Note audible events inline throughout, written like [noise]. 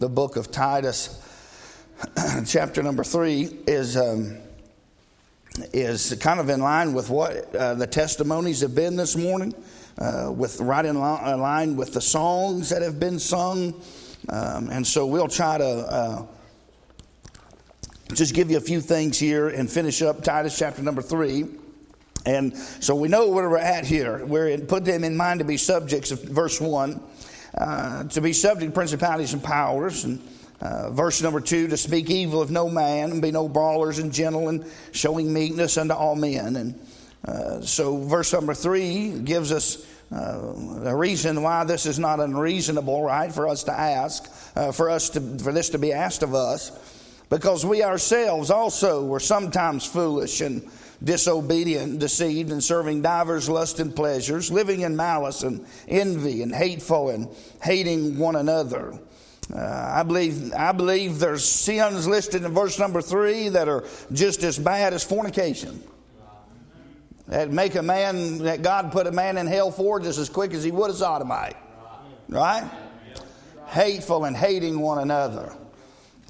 the book of Titus, [clears throat] chapter number three, is. Um, is kind of in line with what uh, the testimonies have been this morning, uh, with right in line with the songs that have been sung, um, and so we'll try to uh, just give you a few things here and finish up Titus chapter number three. And so we know where we're at here. We're in, put them in mind to be subjects of verse one, uh, to be subject to principalities and powers, and uh, verse number two, to speak evil of no man, and be no brawlers and gentle, and showing meekness unto all men. And uh, so, verse number three gives us uh, a reason why this is not unreasonable, right, for us to ask, uh, for us to, for this to be asked of us, because we ourselves also were sometimes foolish and disobedient, deceived, and serving divers lusts and pleasures, living in malice and envy and hateful and hating one another. Uh, I believe I believe there's sins listed in verse number three that are just as bad as fornication. That make a man that God put a man in hell for just as quick as he would a sodomite. Right? Hateful and hating one another.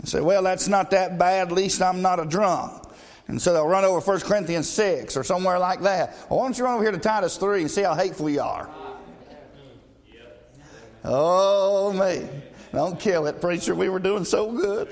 Say, well, that's not that bad, at least I'm not a drunk. And so they'll run over 1 Corinthians 6 or somewhere like that. Well, why don't you run over here to Titus 3 and see how hateful you are? Oh, me. Don't kill it, preacher. We were doing so good.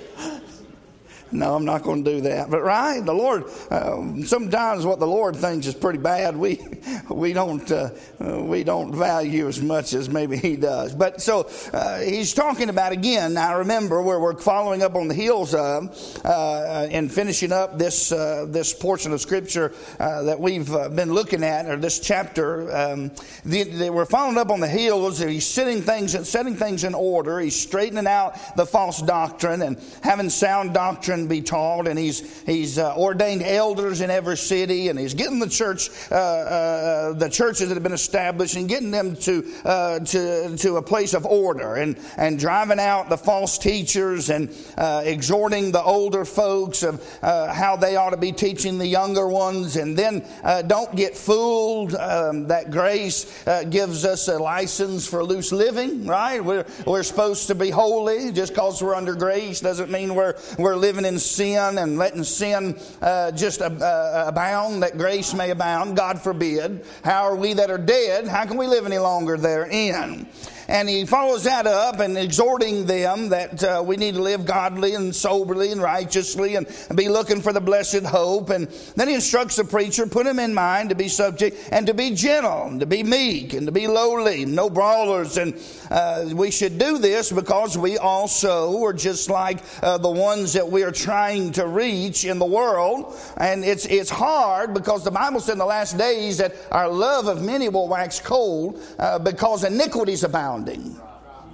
No, I'm not going to do that. But right, the Lord. Um, sometimes what the Lord thinks is pretty bad, we [laughs] we don't uh, we don't value as much as maybe He does. But so uh, He's talking about again. Now remember, where we're following up on the heels of uh, and finishing up this uh, this portion of Scripture uh, that we've uh, been looking at, or this chapter. Um, the, we're following up on the heels. He's setting things setting things in order. He's straightening out the false doctrine and having sound doctrine be taught, and he's he's uh, ordained elders in every city, and he's getting the church, uh, uh, the churches that have been established, and getting them to uh, to to a place of order, and and driving out the false teachers, and uh, exhorting the older folks of uh, how they ought to be teaching the younger ones, and then don't get fooled. Um, that grace gives us a license for loose living, right? We're we're supposed to be holy. Just because we're under grace doesn't mean we're we're living in sin and letting sin uh, just uh, uh, abound, that grace may abound. God forbid. How are we that are dead? How can we live any longer therein? And he follows that up and exhorting them that uh, we need to live godly and soberly and righteously and be looking for the blessed hope. And then he instructs the preacher, put him in mind to be subject and to be gentle, and to be meek, and to be lowly, no brawlers. And uh, we should do this because we also are just like uh, the ones that we are trying to reach in the world. And it's, it's hard because the Bible said in the last days that our love of many will wax cold uh, because iniquities abound surrounding.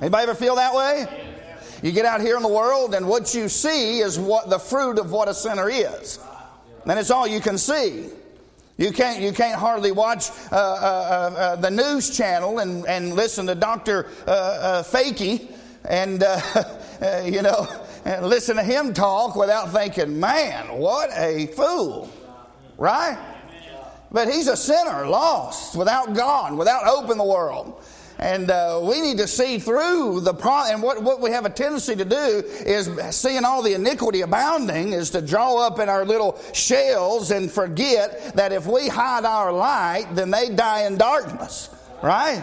Anybody ever feel that way? You get out here in the world, and what you see is what the fruit of what a sinner is. And it's all you can see. You can't, you can't hardly watch uh, uh, uh, uh the news channel and, and listen to Dr. Uh, uh, Fakey and, [laughs] you know, and listen to him talk without thinking, man, what a fool. Right? But he's a sinner, lost, without God, without hope in the world. And uh, we need to see through the pro- and what, what we have a tendency to do is seeing all the iniquity abounding is to draw up in our little shells and forget that if we hide our light, then they die in darkness. Right?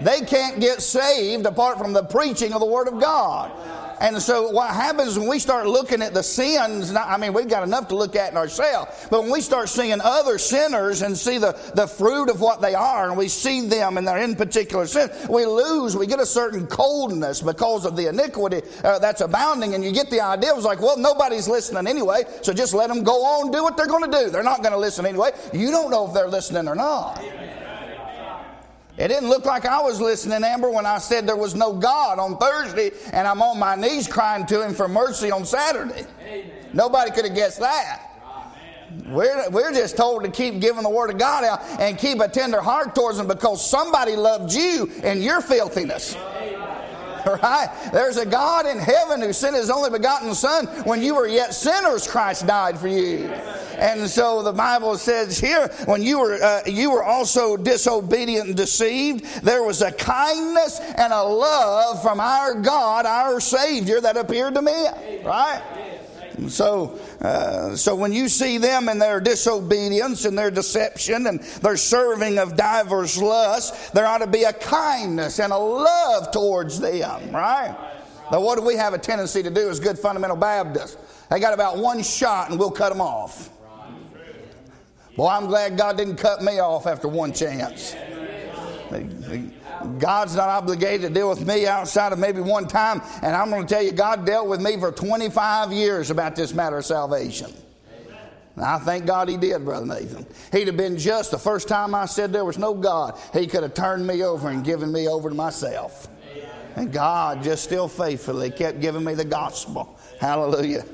They can't get saved apart from the preaching of the Word of God. And so what happens when we start looking at the sins, I mean, we've got enough to look at in ourselves, but when we start seeing other sinners and see the, the fruit of what they are, and we see them and they're in particular sin, we lose, we get a certain coldness because of the iniquity uh, that's abounding, and you get the idea, it's like, well, nobody's listening anyway, so just let them go on, do what they're going to do. They're not going to listen anyway. You don't know if they're listening or not. It didn't look like I was listening, Amber, when I said there was no God on Thursday and I'm on my knees crying to Him for mercy on Saturday. Amen. Nobody could have guessed that. We're, we're just told to keep giving the Word of God out and keep a tender heart towards them because somebody loved you in your filthiness. [laughs] Right? There's a God in heaven who sent his only begotten Son. When you were yet sinners, Christ died for you. And so the Bible says here, when you were uh, you were also disobedient and deceived, there was a kindness and a love from our God, our Savior, that appeared to me. Right? So, uh, so when you see them in their disobedience and their deception and their serving of divers lusts, there ought to be a kindness and a love towards them, right? Now, what do we have a tendency to do as good fundamental Baptists? They got about one shot and we'll cut them off. Well, I'm glad God didn't cut me off after one chance. God's not obligated to deal with me outside of maybe one time. And I'm going to tell you, God dealt with me for 25 years about this matter of salvation. I thank God He did, Brother Nathan. He'd have been just the first time I said there was no God. He could have turned me over and given me over to myself. And God just still faithfully kept giving me the gospel. Hallelujah.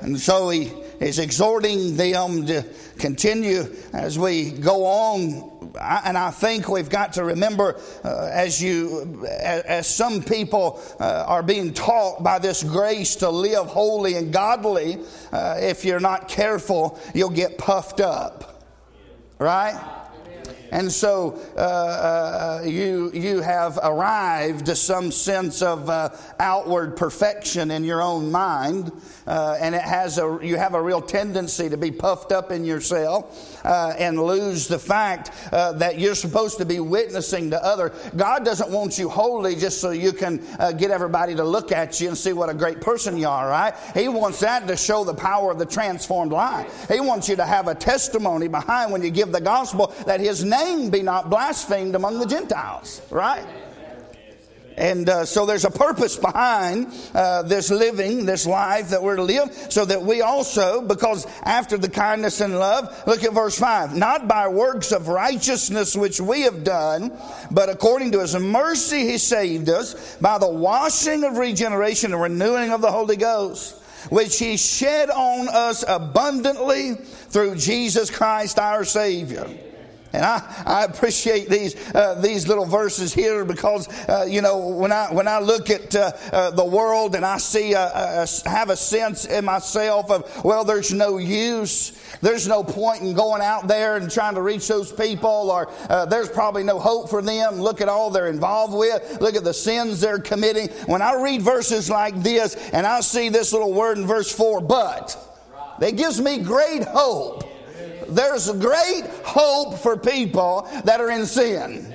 And so He is exhorting them to continue as we go on and I think we've got to remember uh, as you, as, some people uh, are being taught by this grace to live holy and godly, uh, if you're not careful, you'll get puffed up. Right? And so uh, uh, you, you have arrived to some sense of uh, outward perfection in your own mind uh, and it has a, you have a real tendency to be puffed up in yourself uh, and lose the fact uh, that you're supposed to be witnessing to other. God doesn't want you holy just so you can uh, get everybody to look at you and see what a great person you are, right? He wants that to show the power of the transformed life. He wants you to have a testimony behind when you give the gospel that His name be not blasphemed among the Gentiles, right? And uh, so there's a purpose behind uh, this living, this life that we're to live, so that we also, because after the kindness and love, look at verse 5 not by works of righteousness which we have done, but according to his mercy he saved us by the washing of regeneration and renewing of the Holy Ghost, which he shed on us abundantly through Jesus Christ our Savior and I, I appreciate these, uh, these little verses here because, uh, you know, when I, when I look at uh, uh the world and I see, have a sense in myself of, well, there's no use. There's no point in going out there and trying to reach those people, or uh, there's probably no hope for them. Look at all they're involved with. Look at the sins they're committing. When I read verses like this and I see this little word in verse 4, but, that gives me great hope there's great hope for people that are in sin.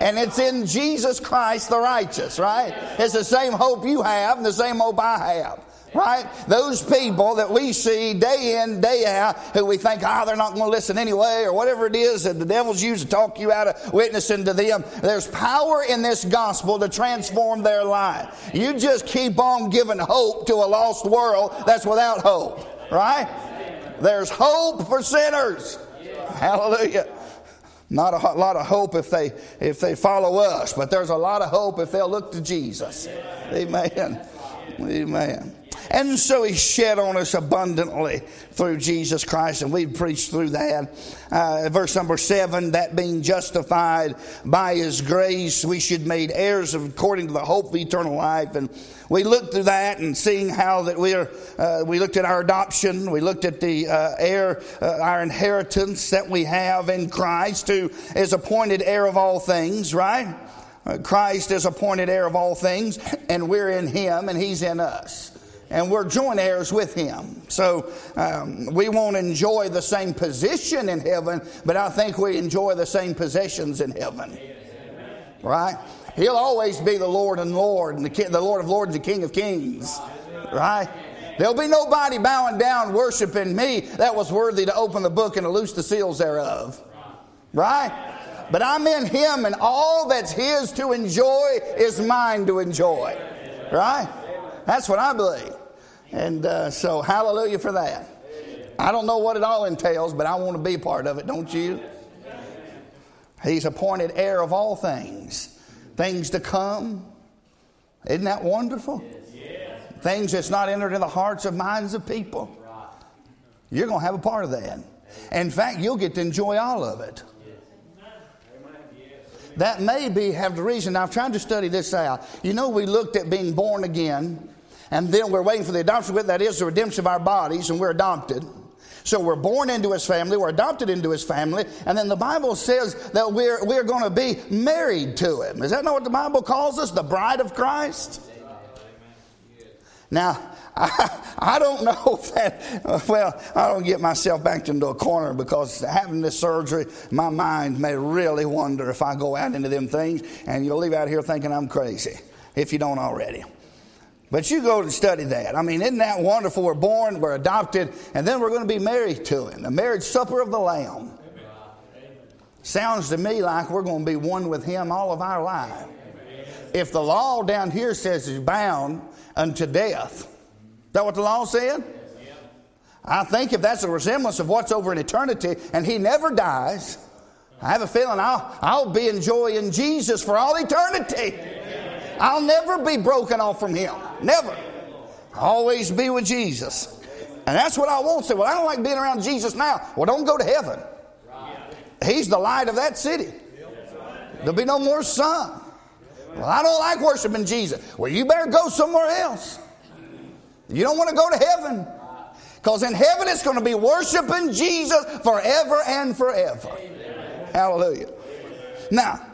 And it's in Jesus Christ the righteous, right? It's the same hope you have and the same hope I have. Right? Those people that we see day in, day out, who we think, ah, oh, they're not going to listen anyway, or whatever it is that the devil's used to talk you out of witnessing to them. There's power in this gospel to transform their life. You just keep on giving hope to a lost world that's without hope. Right? There's hope for sinners. Hallelujah. Not a lot of hope if they if they follow us, but there's a lot of hope if they'll look to Jesus. Amen. Amen. And so he shed on us abundantly through Jesus Christ, and we've preached through that. Uh, verse number seven, that being justified by his grace, we should made heirs of, according to the hope of eternal life. And we looked through that and seeing how that we are, uh, we looked at our adoption, we looked at the uh, heir, uh, our inheritance that we have in Christ, who is appointed heir of all things, right? Uh, Christ is appointed heir of all things, and we're in him, and he's in us and we're joint heirs with him. So um, we won't enjoy the same position in heaven, but I think we enjoy the same possessions in heaven. Right? He'll always be the Lord and Lord, and the, King, the Lord of Lords, and the King of Kings. Right? There'll be nobody bowing down worshiping me that was worthy to open the book and to loose the seals thereof. Right? But I'm in Him, and all that's His to enjoy is mine to enjoy. Right? That's what I believe. And uh, so, hallelujah for that. I don't know what it all entails, but I want to be part of it, don't you? He's appointed heir of all things, things to come. Isn't that wonderful? Things that's not entered in the hearts of minds of people. You're going to have a part of that. In fact, you'll get to enjoy all of it. that may be have the reason. I've tried to study this out. You know, we looked at being born again, and then we're waiting for the adoption. That is the redemption of our bodies, and we're adopted. So we're born into his family, we're adopted into his family, and then the Bible says that we're, we're going to be married to him. Is that not what the Bible calls us? The bride of Christ? Now, I, [laughs] I don't know if that, well, I don't get myself backed into a corner because having this surgery, my mind may really wonder if I go out into them things and you'll leave out here thinking I'm crazy, if you don't already. But you go and study that. I mean, isn't that wonderful? We're born, we're adopted, and then we're going to be married to Him. The marriage supper of the Lamb. Sounds to me like we're going to be one with Him all of our life. If the law down here says is bound unto death, is that what the law said? I think if that's a resemblance of what's over in eternity and He never dies, I have a feeling I'll, I'll be enjoying Jesus for all eternity. I'll never be broken off from Him. Never. Always be with Jesus. And that's what I won't say. Well, I don't like being around Jesus now. Well, don't go to heaven. He's the light of that city. There'll be no more sun. Well, I don't like worshiping Jesus. Well, you better go somewhere else. You don't want to go to heaven. Because in heaven it's going to be worshiping Jesus forever and forever. Hallelujah. Now,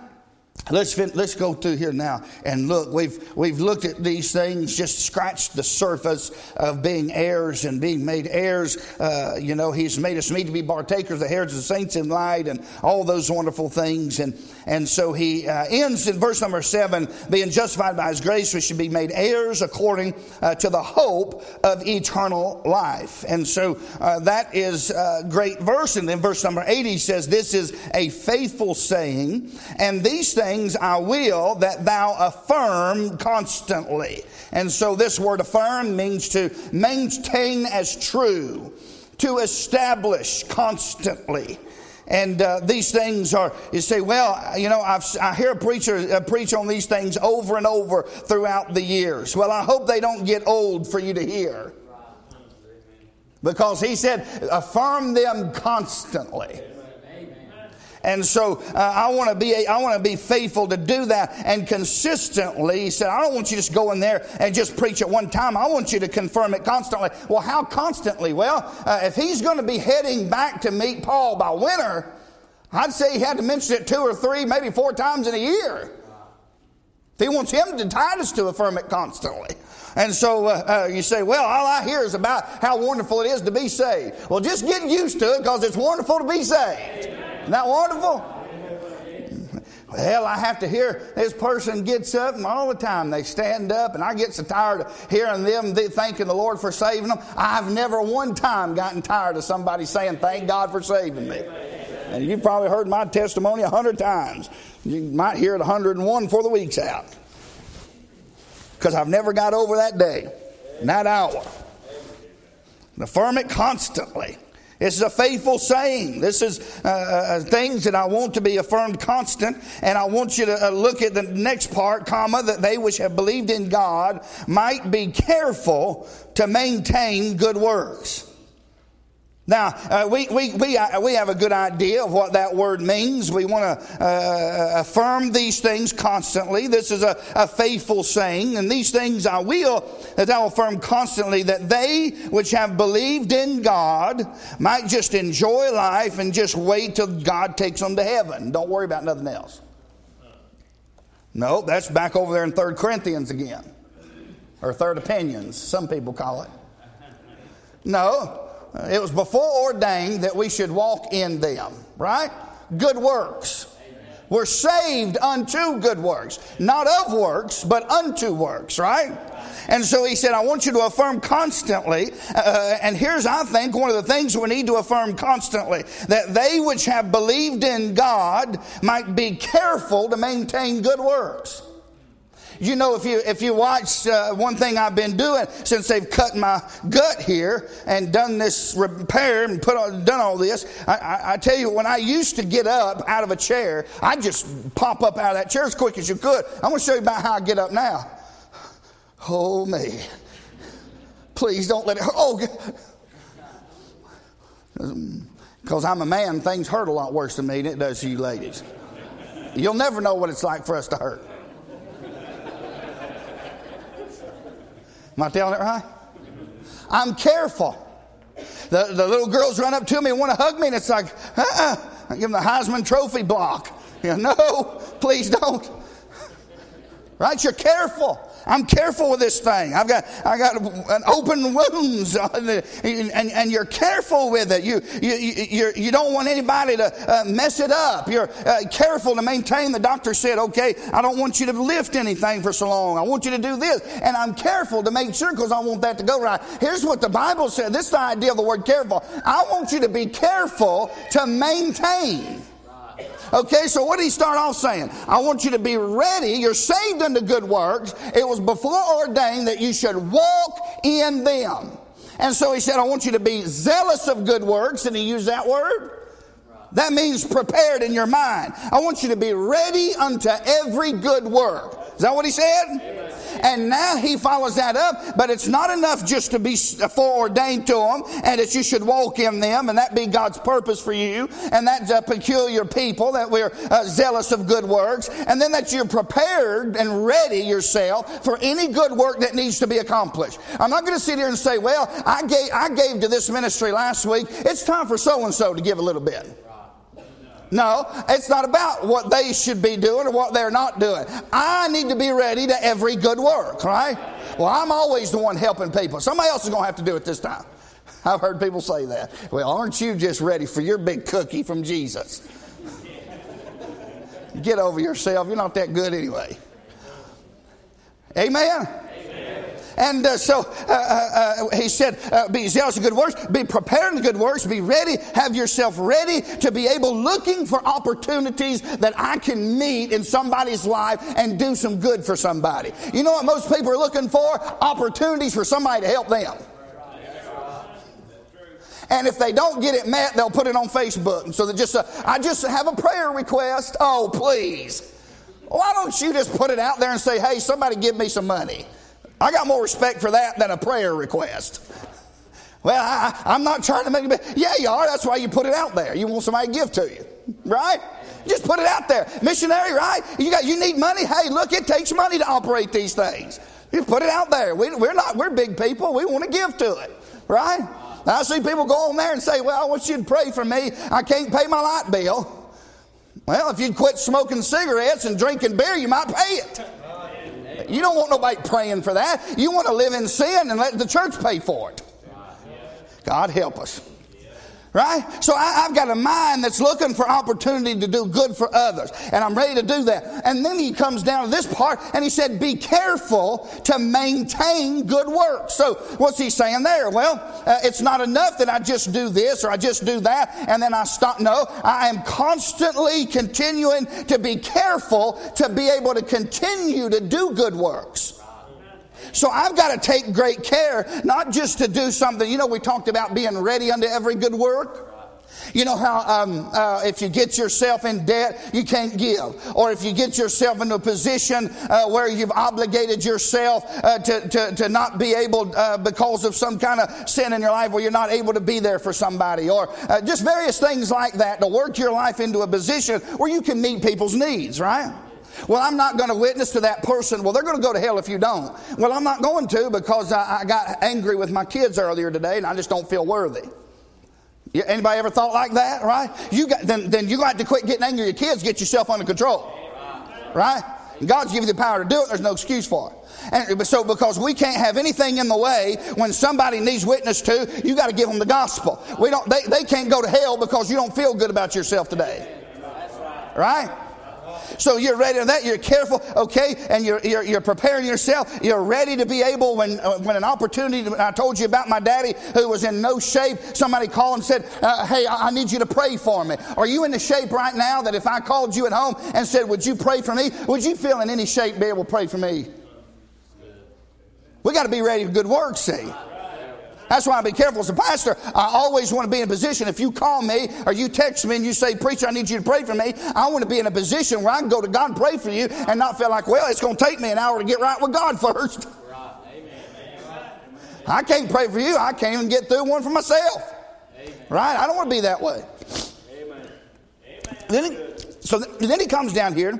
Let's, let's go through here now and look. We've, we've looked at these things, just scratched the surface of being heirs and being made heirs. Uh, you know, He's made us meet to be partakers, the heirs of the saints in light, and all those wonderful things. And, and so He uh, ends in verse number seven being justified by His grace, we should be made heirs according uh, to the hope of eternal life. And so uh, that is a great verse. And then verse number 80 says, This is a faithful saying, and these things things I will that thou affirm constantly. And so this word affirm means to maintain as true, to establish constantly. And uh, these things are, you say, well, you know, I've, i hear a preacher uh, preach on these things over and over throughout the years. Well, I hope they don't get old for you to hear. Because he said, affirm them constantly. And so uh, I want to be I want to be faithful to do that and consistently. He said, I don't want you to just go in there and just preach at one time. I want you to confirm it constantly. Well, how constantly? Well, uh, if he's going to be heading back to meet Paul by winter, I'd say he had to mention it two or three, maybe four times in a year. If he wants him to Titus to affirm it constantly. And so uh, uh, you say, well, all I hear is about how wonderful it is to be saved. Well, just get used to it because it's wonderful to be saved. Isn't that wonderful? Well, I have to hear this person gets up and all the time. They stand up, and I get so tired of hearing them thanking the Lord for saving them. I've never one time gotten tired of somebody saying, Thank God for saving me. And you've probably heard my testimony a hundred times. You might hear it 101 before the week's out. Because I've never got over that day, that hour. affirm it constantly. This is a faithful saying. This is uh, uh, things that I want to be affirmed constant. And I want you to uh, look at the next part, comma, that they which have believed in God might be careful to maintain good works. Now, uh, we, we, we, uh, we have a good idea of what that word means. We want to uh, affirm these things constantly. This is a, a faithful saying, and these things I will, that I will affirm constantly, that they which have believed in God might just enjoy life and just wait till God takes them to heaven. Don't worry about nothing else. No, that's back over there in 3 Corinthians again, or Third Opinions, some people call it. No, it was before ordained that we should walk in them, right? Good works. We're saved unto good works. Not of works, but unto works, right? And so he said, I want you to affirm constantly. Uh, and here's, I think, one of the things we need to affirm constantly that they which have believed in God might be careful to maintain good works. You know, if you if you watch uh, one thing I've been doing since they've cut my gut here and done this repair and put on, done all this, I, I, I tell you, when I used to get up out of a chair, I'd just pop up out of that chair as quick as you could. I'm going to show you about how I get up now. Oh me, please don't let it. Hurt. Oh, because I'm a man, things hurt a lot worse than me than it does to you ladies. You'll never know what it's like for us to hurt. Am I telling it right? I'm careful. The, the little girls run up to me and want to hug me, and it's like, uh-uh. I give them the Heisman Trophy block. You know, no, [laughs] please don't. Right? You're careful. I'm careful with this thing. I've got, I got an open wounds, [laughs] and, and, you're careful with it. You, you, you, you don't want anybody to uh, mess it up. You're uh, careful to maintain. The doctor said, okay, I don't want you to lift anything for so long. I want you to do this. And I'm careful to make sure because I want that to go right. Here's what the Bible said. This is the idea of the word careful. I want you to be careful to maintain. Okay, so what did he start off saying? I want you to be ready. You're saved unto good works. It was before ordained that you should walk in them. And so he said, I want you to be zealous of good works. And he used that word. That means prepared in your mind. I want you to be ready unto every good work. Is that what he said? And now he follows that up, but it's not enough just to be foreordained to them and that you should walk in them and that be God's purpose for you and that's a peculiar people that we're uh, zealous of good works and then that you're prepared and ready yourself for any good work that needs to be accomplished. I'm not going to sit here and say, well, I gave, I gave to this ministry last week. It's time for so and so to give a little bit. No, it's not about what they should be doing or what they're not doing. I need to be ready to every good work, right? Well, I'm always the one helping people. Somebody else is going to have to do it this time. [laughs] I've heard people say that. Well, aren't you just ready for your big cookie from Jesus? [laughs] Get over yourself. You're not that good anyway. Amen. And uh, so uh, uh, uh he said, uh, Be zealous of good works, be prepared in good works, be ready, have yourself ready to be able, looking for opportunities that I can meet in somebody's life and do some good for somebody. You know what most people are looking for? Opportunities for somebody to help them. And if they don't get it met, they'll put it on Facebook. And So they just, uh, I just have a prayer request. Oh, please. Why don't you just put it out there and say, hey, somebody give me some money? I got more respect for that than a prayer request. Well, I, am not trying to make it. Yeah, you are. That's why you put it out there. You want somebody to give to you, right? Just put it out there. Missionary, right? You got you need money. Hey, look, it takes money to operate these things. You put it out there. We, we're not. We're big people. We want to give to it, right? I see people go on there and say, "Well, I want you to pray for me. I can't pay my light bill." Well, if you'd quit smoking cigarettes and drinking beer, you might pay it. You don't want nobody praying for that. You want to live in sin and let the church pay for it. God help us. Right? So I, have got a mind that's looking for opportunity to do good for others. And I'm ready to do that. And then he comes down to this part and he said, Be careful to maintain good works. So what's he saying there? Well, uh, it's not enough that I just do this or I just do that and then I stop. No, I am constantly continuing to be careful to be able to continue to do good works. So I've got to take great care, not just to do something. You know, we talked about being ready unto every good work. You know how um, uh, if you get yourself in debt, you can't give. Or if you get yourself into a position uh, where you've obligated yourself uh, to, to, to, not be able, uh, because of some kind of sin in your life, where you're not able to be there for somebody. Or uh, just various things like that to work your life into a position where you can meet people's needs, right? Well, I'm not going to witness to that person. Well, they're going to go to hell if you don't. Well, I'm not going to because I, I got angry with my kids earlier today and I just don't feel worthy. Anybody ever thought like that, right? You got, then, then you got to quit getting angry at your kids, get yourself under control. Right? God's given you the power to do it, there's no excuse for it. And so, because we can't have anything in the way when somebody needs witness to, you got to give them the gospel. We don't, they, they can't go to hell because you don't feel good about yourself today. Right? So you're ready to that. You're careful, okay, and you're, you're, you're preparing yourself. You're ready to be able when uh, when an opportunity. I told you about my daddy who was in no shape. Somebody called and said, uh, "Hey, I, I need you to pray for me." Are you in the shape right now that if I called you at home and said, "Would you pray for me?" Would you feel in any shape be able to pray for me? We got to be ready for good work. See. That's why I be careful as a pastor. I always want to be in a position. If you call me or you text me and you say, Preacher, I need you to pray for me, I want to be in a position where I can go to God and pray for you and not feel like, well, it's going to take me an hour to get right with God [laughs] first. I can't pray for you. I can't even get through one for myself. Right? I don't want to be that way. Then he, So th- then he comes down here,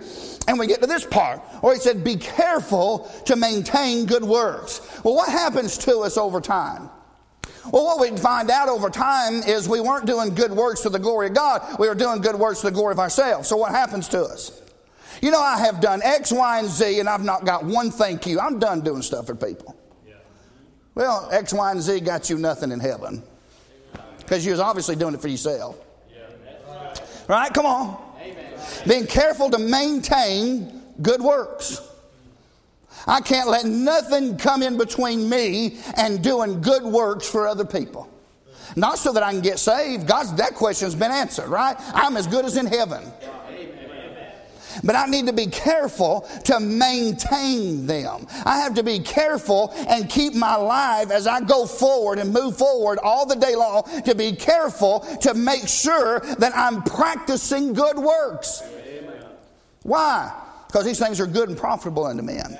and we get to this part where he said, Be careful to maintain good works. Well, what happens to us over time? Well, what we find out over time is we weren't doing good works to the glory of God, we were doing good works to the glory of ourselves. So what happens to us? You know, I have done X, Y, and Z, and I've not got one thank you. I'm done doing stuff for people. Well, X, Y, and Z got you nothing in heaven because you was obviously doing it for yourself. Right? Come on. Being careful to maintain good works. I can't let nothing come in between me and doing good works for other people. Not so that I can get saved. God's that question's been answered, right? I'm as good as in heaven. But I need to be careful to maintain them. I have to be careful and keep my life as I go forward and move forward all the day long to be careful to make sure that I'm practicing good works. Why? Because these things are good and profitable unto men.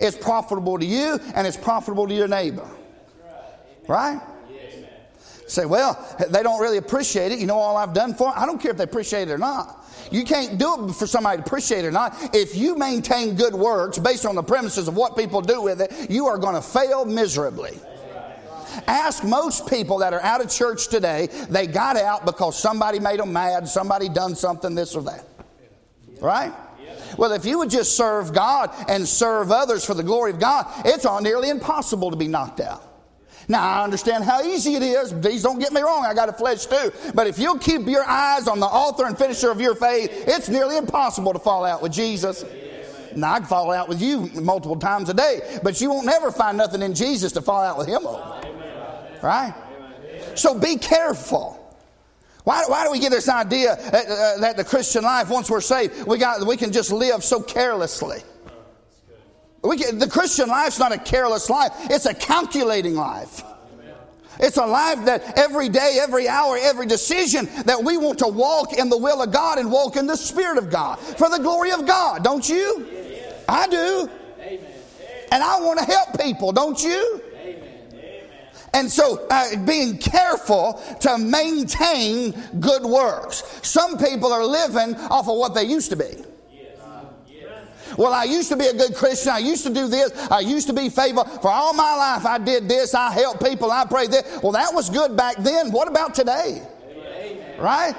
It's profitable to you and it's profitable to your neighbor. Right? Say, well, they don't really appreciate it. You know all I've done for them? I don't care if they appreciate it or not. You can't do it for somebody to appreciate it or not. If you maintain good works based on the premises of what people do with it, you are going to fail miserably. Ask most people that are out of church today, they got out because somebody made them mad, somebody done something, this or that. Right? Well, if you would just serve God and serve others for the glory of God, it's nearly impossible to be knocked out. Now, I understand how easy it is. Please don't get me wrong, I got a flesh too. But if you'll keep your eyes on the author and finisher of your faith, it's nearly impossible to fall out with Jesus. Now, I can fall out with you multiple times a day, but you won't never find nothing in Jesus to fall out with him over. Right? So be careful. Why, why do we get this idea that, uh, that the Christian life, once we're saved, we, got, we can just live so carelessly? Can, the Christian life's not a careless life, it's a calculating life. It's a life that every day, every hour, every decision that we want to walk in the will of God and walk in the Spirit of God for the glory of God, don't you? I do. And I want to help people, don't you? And so, uh, being careful to maintain good works. Some people are living off of what they used to be. Well, I used to be a good Christian. I used to do this. I used to be faithful. For all my life, I did this. I helped people. I prayed this. Well, that was good back then. What about today? Right?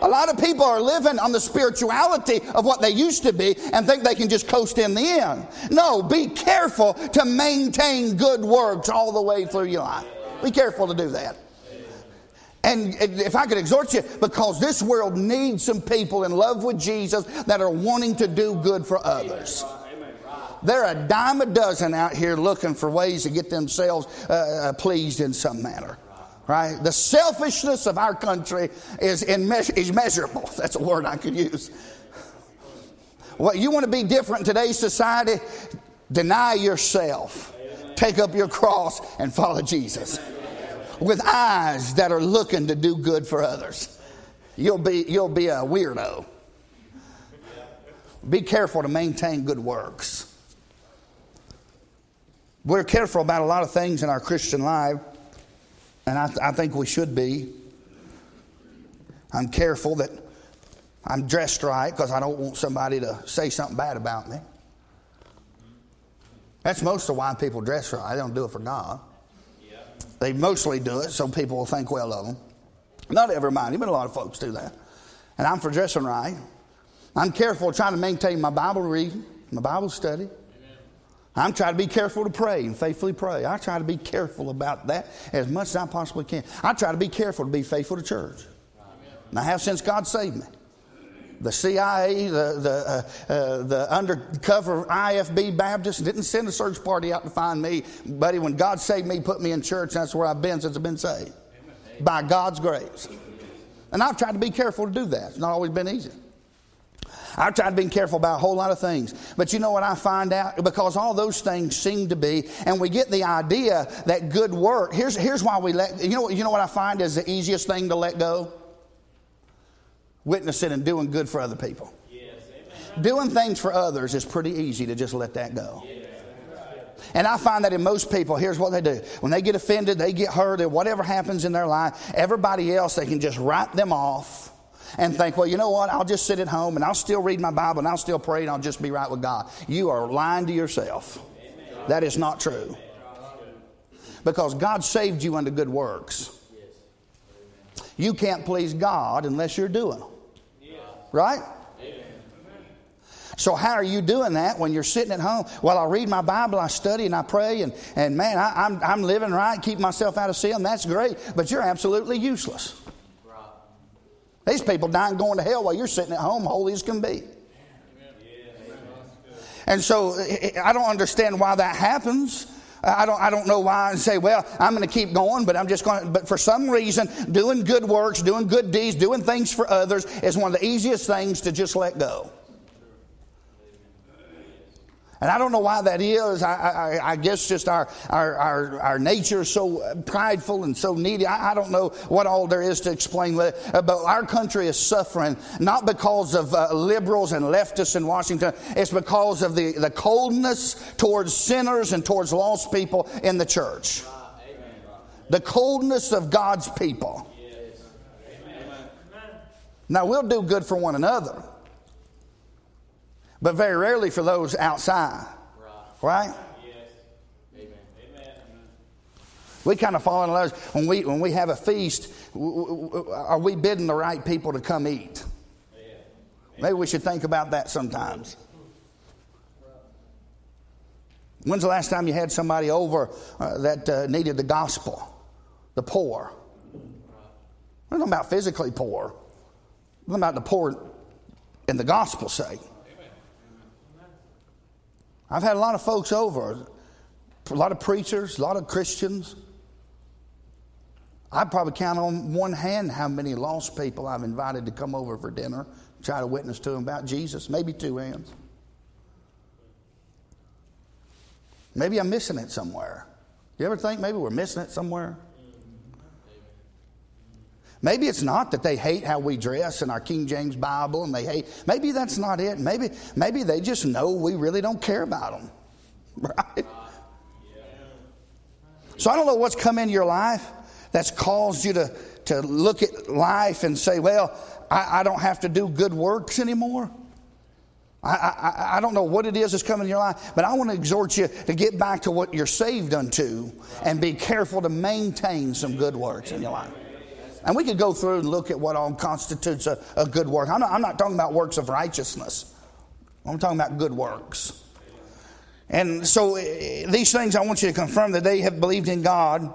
A lot of people are living on the spirituality of what they used to be and think they can just coast in the end. No, be careful to maintain good works all the way through your life. Be careful to do that. And if I could exhort you, because this world needs some people in love with Jesus that are wanting to do good for others. They're a dime a dozen out here looking for ways to get themselves uh, uh pleased in some manner. Right? The selfishness of our country is, is measurable. [laughs] That's a word I could use. What you want to be different in today's society? Deny yourself, take up your cross, and follow Jesus with eyes that are looking to do good for others. You'll be, you'll be a weirdo. Be careful to maintain good works. We're careful about a lot of things in our Christian life, and I, I think we should be. I'm careful that I'm dressed right because I don't want somebody to say something bad about me. That's most of why people dress right. They don't do it for God. They mostly do it so people will think well of them. Not everybody, but a lot of folks do that. And I'm for dressing right. I'm careful trying to maintain my Bible reading, my Bible study. I'm trying to be careful to pray and faithfully pray. I try to be careful about that as much as I possibly can. I try to be careful to be faithful to church. And I have since God saved me the CIA, the, the, uh, uh, the undercover IFB Baptist didn't send a search party out to find me. Buddy, when God saved me, put me in church, that's where I've been since I've been saved. By God's grace. And I've tried to be careful to do that. It's not always been easy. I've tried to be careful about a whole lot of things. But you know what I find out? Because all those things seem to be, and we get the idea that good work, here's, here's why we let, you know, you know what I find is the easiest thing to let go? witnessing and doing good for other people. Yes, doing things for others is pretty easy to just let that go. And I find that in most people, here's what they do. When they get offended, they get hurt, or whatever happens in their life, everybody else, they can just write them off. And think, well, you know what? I'll just sit at home and I'll still read my Bible and I'll still pray and I'll just be right with God. You are lying to yourself. That is not true. Because God saved you unto good works. You can't please God unless you're doing them. Right? So, how are you doing that when you're sitting at home? Well, I read my Bible, I study, and I pray, and, and man, I, am I'm, I'm living right, keep myself out of sin. That's great, but you're absolutely useless. These people dying going to hell while you're sitting at home, holy as can be. And so, I don't understand why that happens. I don't, I don't know why and say, well, I'm going to keep going, but I'm just going to, but for some reason, doing good works, doing good deeds, doing things for others is one of the easiest things to just let go. And I don't know why that is. I, I, I guess just our, our, our, our, nature is so prideful and so needy. I, I, don't know what all there is to explain. Uh, but our country is suffering not because of uh, liberals and leftists in Washington. It's because of the, the coldness towards sinners and towards lost people in the church. The coldness of God's people. Now, we'll do good for one another but very rarely for those outside. Right? We kind of fall in love when we when we have a feast. Are we bidding the right people to come eat? Maybe we should think about that sometimes. When's the last time you had somebody over uh, that uh, needed the gospel? The poor. I'm not about physically poor. I'm talking about the poor in the gospel sake. I've had a lot of folks over, a lot of preachers, a lot of Christians. I probably count on one hand how many lost people I've invited to come over for dinner, try to witness to them about Jesus. Maybe two hands. Maybe I'm missing it somewhere. You ever think maybe we're missing it somewhere? Maybe it's not that they hate how we dress in our King James Bible and they hate, maybe that's not it. Maybe, maybe they just know we really don't care about them. [laughs] Right? So I don't know what's come in your life that's caused you to, to look at life and say, well, I, I don't have to do good works anymore. I, I, I, don't know what it is that's coming in your life, but I want to exhort you to get back to what you're saved unto and be careful to maintain some good works in your life. And we could go through and look at what all constitutes a, a good work. I'm not, I'm not talking about works of righteousness, I'm talking about good works. And so eh, these things I want you to confirm that they have believed in God.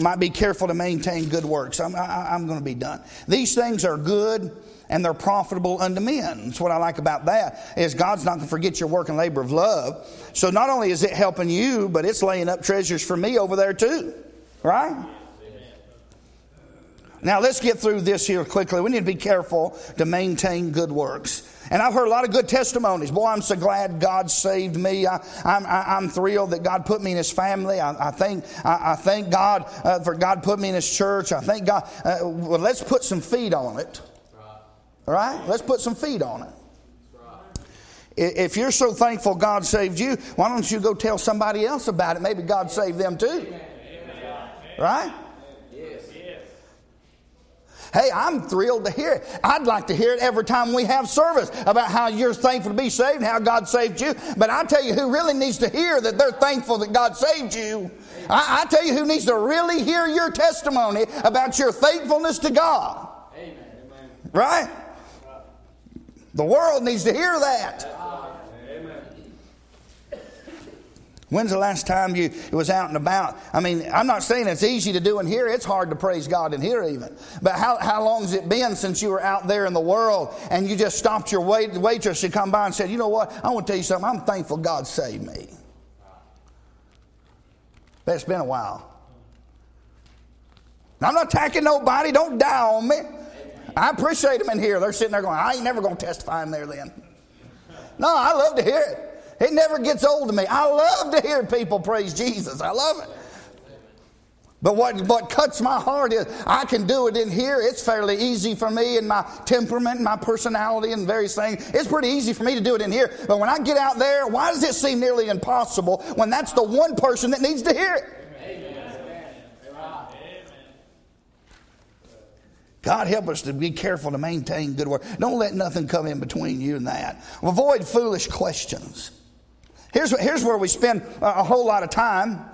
Might be careful to maintain good works. I'm, I, I'm going to be done. These things are good and they're profitable unto men. That's what I like about that is God's not going to forget your work and labor of love. So not only is it helping you, but it's laying up treasures for me over there too. Right? Now, let's get through this here quickly. We need to be careful to maintain good works. And I've heard a lot of good testimonies. Boy, I'm so glad God saved me. I, am I'm, I'm thrilled that God put me in His family. I, I thank, I, I, thank God uh, for God put me in His church. I thank God. Uh, well, let's put some feet on it. All right? Let's put some feet on it. If you're so thankful God saved you, why don't you go tell somebody else about it? Maybe God saved them too. Right? Hey, I'm thrilled to hear it. I'd like to hear it every time we have service about how you're thankful to be saved and how God saved you. But I tell you who really needs to hear that they're thankful that God saved you. I, I tell you who needs to really hear your testimony about your thankfulness to God. Amen. Right? The world needs to hear that. When's the last time you was out and about? I mean, I'm not saying it's easy to do in here. It's hard to praise God in here even. But how, how long has it been since you were out there in the world and you just stopped your wait, waitress to come by and said, you know what? I want to tell you something. I'm thankful God saved me. It's been a while. Now, I'm not attacking nobody. Don't die on me. I appreciate them in here. They're sitting there going, I ain't never going to testify in there then. No, I love to hear it. It never gets old to me. I love to hear people praise Jesus. I love it. But what, what cuts my heart is I can do it in here. It's fairly easy for me and my temperament and my personality and various things. It's pretty easy for me to do it in here. But when I get out there, why does it seem nearly impossible when that's the one person that needs to hear it? God help us to be careful to maintain good work. Don't let nothing come in between you and that. Avoid foolish questions. Here's, here's where we spend a whole lot of time.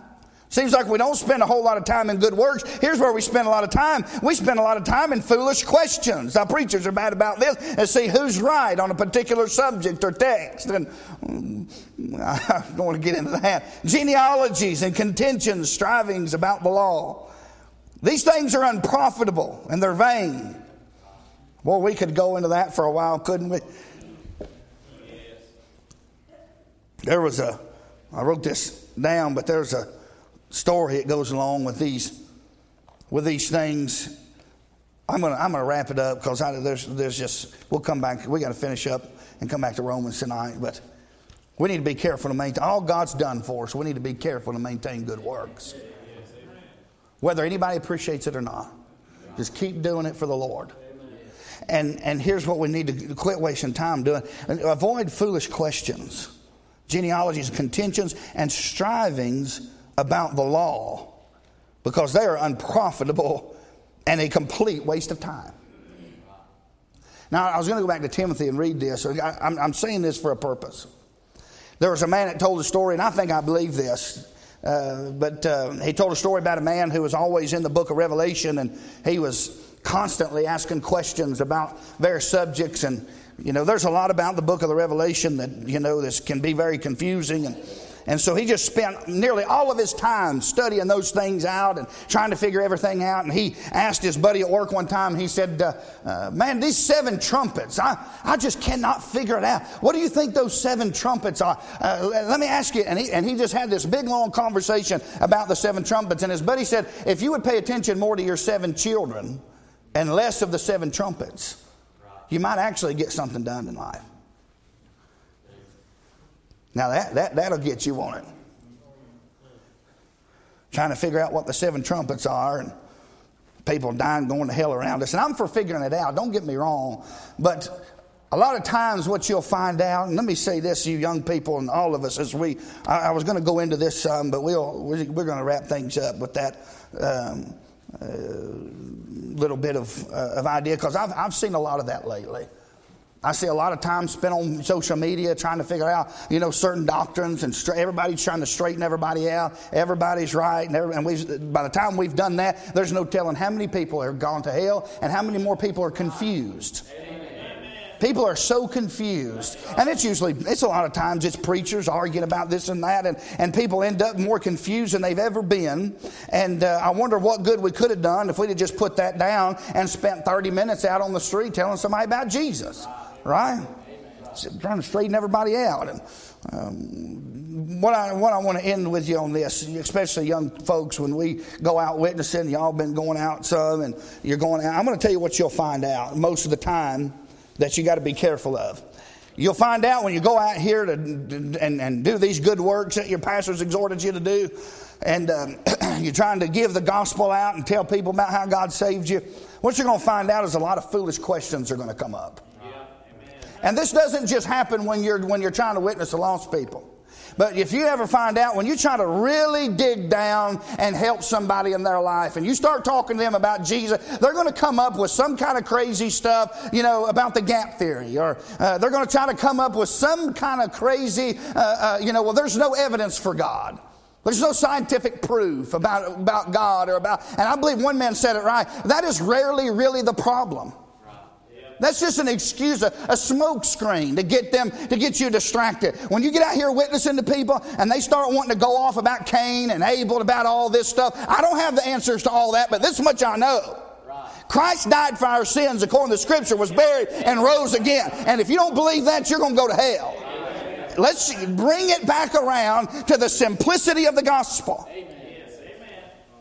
Seems like we don't spend a whole lot of time in good works. Here's where we spend a lot of time. We spend a lot of time in foolish questions. Now, preachers are bad about this and see who's right on a particular subject or text. And mm, [laughs] I don't want to get into that. Genealogies and contentions, strivings about the law. These things are unprofitable and they're vain. Well, we could go into that for a while, couldn't we? There was a, I wrote this down, but there's a story that goes along with these, with these things. I'm gonna, I'm gonna wrap it up because there's, there's just, we'll come back. We got to finish up and come back to Romans tonight, but we need to be careful to maintain all God's done for us. We need to be careful to maintain good works whether anybody appreciates it or not. Just keep doing it for the Lord. And, and here's what we need to quit wasting time doing avoid foolish questions, genealogies, contentions, and strivings about the law because they are unprofitable and a complete waste of time. Now, I was going to go back to Timothy and read this. I'm, saying this for a purpose. There was a man that told a story, and I think I believe this. Uh, but uh, he told a story about a man who was always in the book of Revelation, and he was constantly asking questions about various subjects. And, you know, there's a lot about the book of the Revelation that, you know, this can be very confusing. And and so he just spent nearly all of his time studying those things out and trying to figure everything out. And he asked his buddy at work one time, he said, uh, uh, Man, these seven trumpets, I, I just cannot figure it out. What do you think those seven trumpets are? Uh, let me ask you. And he, and he just had this big, long conversation about the seven trumpets. And his buddy said, If you would pay attention more to your seven children and less of the seven trumpets, you might actually get something done in life. Now that, that, that'll get you on it. Trying to figure out what the seven trumpets are and people dying going to hell around us. And I'm for figuring it out, don't get me wrong. But a lot of times what you'll find out, and let me say this, you young people and all of us, as we, I, I was going to go into this some, but we'll, we're, we're going to wrap things up with that um, uh, little bit of, uh, of idea, because I've, I've seen a lot of that lately. I see a lot of time spent on social media trying to figure out, you know, certain doctrines, and stra- everybody's trying to straighten everybody out. Everybody's right, and, every, and we, by the time we've done that, there's no telling how many people have gone to hell and how many more people are confused. People are so confused. And it's usually, it's a lot of times, it's preachers arguing about this and that, and, and people end up more confused than they've ever been. And uh, I wonder what good we could have done if we'd have just put that down and spent 30 minutes out on the street telling somebody about Jesus right? Trying to straighten everybody out. And um, what I what I want to end with you on this, especially young folks, when we go out witnessing, y'all been going out some, and you're going out. I'm going to tell you what you'll find out most of the time that you got to be careful of. You'll find out when you go out here to and, and do these good works that your pastors exhorted you to do, and um, [clears throat] you're trying to give the gospel out and tell people about how God saved you. What you're going to find out is a lot of foolish questions are going to come up. And this doesn't just happen when you're, when you're trying to witness to lost people. But if you ever find out when you try to really dig down and help somebody in their life and you start talking to them about Jesus, they're going to come up with some kind of crazy stuff, you know, about the gap theory, or uh, they're going to try to come up with some kind of crazy, uh, uh, you know, well, there's no evidence for God. There's no scientific proof about, about God or about, and I believe one man said it right. That is rarely really the problem. That's just an excuse, a, a smoke screen to get them, to get you distracted. When you get out here witnessing to people and they start wanting to go off about Cain and Abel, about all this stuff, I don't have the answers to all that, but this much I know. Christ died for our sins according to Scripture, was buried and rose again. And if you don't believe that, you're going to go to hell. Let's bring it back around to the simplicity of the gospel.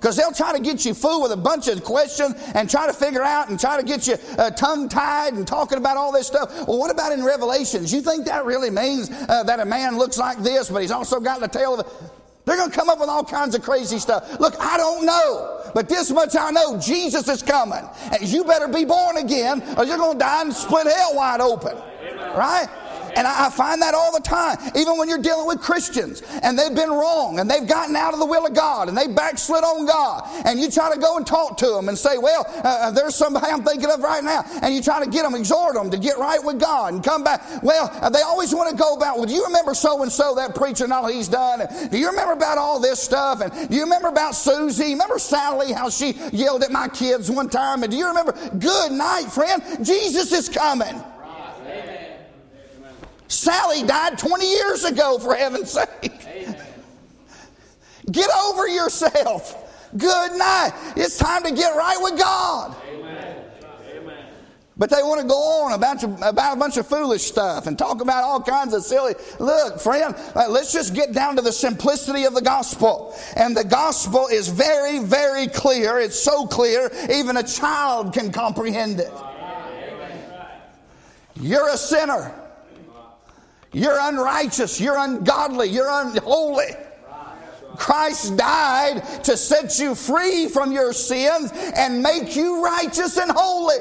Because they'll try to get you fooled with a bunch of questions and try to figure out and try to get you uh, tongue tied and talking about all this stuff. Well, what about in Revelations? You think that really means uh, that a man looks like this, but he's also got the tail of the. They're going to come up with all kinds of crazy stuff. Look, I don't know, but this much I know Jesus is coming. And you better be born again or you're going to die and split hell wide open. Right? And, I find that all the time, even when you're dealing with Christians and they've been wrong and they've gotten out of the will of God and they backslid on God. And you try to go and talk to them and say, Well, uh, uh, there's somebody I'm thinking of right now. And you try to get them, exhort them to get right with God and come back. Well, uh, they always want to go about, Well, do you remember so and so, that preacher and all he's done? And do you remember about all this stuff? And do you remember about Susie? Remember Sally, how she yelled at my kids one time? And do you remember? Good night, friend. Jesus is coming. Sally died 20 years ago, for heaven's sake. Amen. Get over yourself. Good night. It's time to get right with God. Amen. But they want to go on about, about a bunch of foolish stuff and talk about all kinds of silly. Look, friend, uh, let's just get down to the simplicity of the gospel. And the gospel is very, very clear. It's so clear, even a child can comprehend it. You're a sinner. You're unrighteous. You're ungodly. You're unholy. Christ died to set you free from your sins and make you righteous and holy.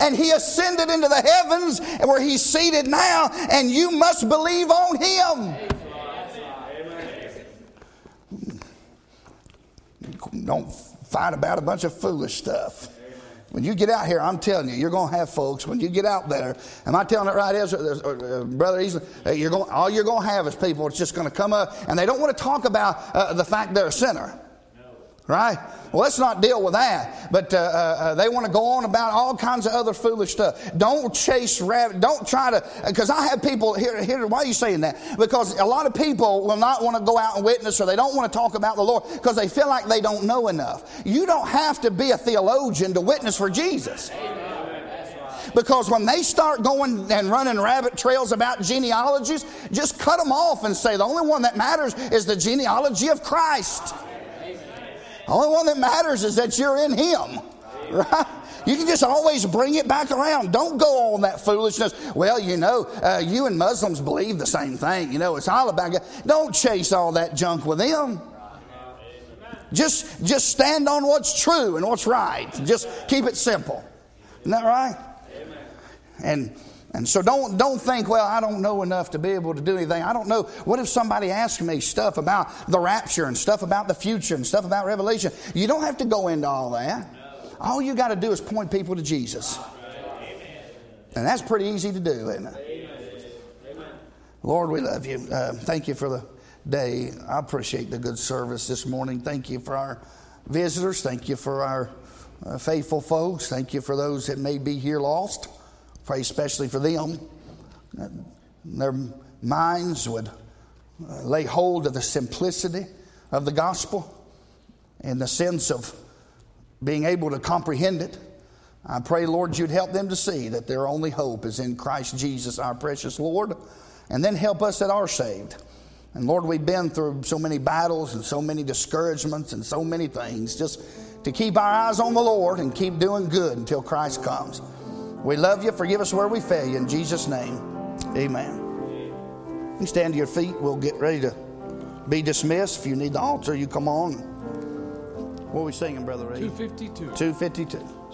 And he ascended into the heavens where he's seated now, and you must believe on him. Don't fight about a bunch of foolish stuff. When you get out here, I'm telling you, you're going to have folks. When you get out there, am I telling it right, Ezra, uh, brother? You're going, all you're going to have is people It's just going to come up, and they don't want to talk about uh, the fact they're a sinner. Right? Well, let's not deal with that. But uh, uh, uh they want to go on about all kinds of other foolish stuff. Don't chase rabbit. Don't try to. Because I have people here, here. Why are you saying that? Because a lot of people will not want to go out and witness or they don't want to talk about the Lord because they feel like they don't know enough. You don't have to be a theologian to witness for Jesus. Because when they start going and running rabbit trails about genealogies, just cut them off and say the only one that matters is the genealogy of Christ. The only one that matters is that you're in Him. Right? You can just always bring it back around. Don't go on that foolishness. Well, you know, uh, you and Muslims believe the same thing. You know, it's all about God. Don't chase all that junk with them. Just, just stand on what's true and what's right. Just keep it simple. Isn't that right? And and so don't, don't think, well, I don't know enough to be able to do anything. I don't know. What if somebody asks me stuff about the rapture and stuff about the future and stuff about Revelation? You don't have to go into all that. All you got to do is point people to Jesus. And that's pretty easy to do, isn't it? Lord, we love you. Uh, thank you for the day. I appreciate the good service this morning. Thank you for our visitors. Thank you for our uh, faithful folks. Thank you for those that may be here lost. Pray especially for them. Their minds would uh, lay hold of the simplicity of the gospel in the sense of being able to comprehend it. I pray, Lord, you'd help them to see that their only hope is in Christ Jesus, our precious Lord, and then help us that are saved. And Lord, we've been through so many battles and so many discouragements and so many things just to keep our eyes on the Lord and keep doing good until Christ comes. We love you. Forgive us where we fail you. In Jesus' name, amen. You stand to your feet. We'll get ready to be dismissed. If you need the altar, you come on. What are we singing, Brother Ray? 252. 252.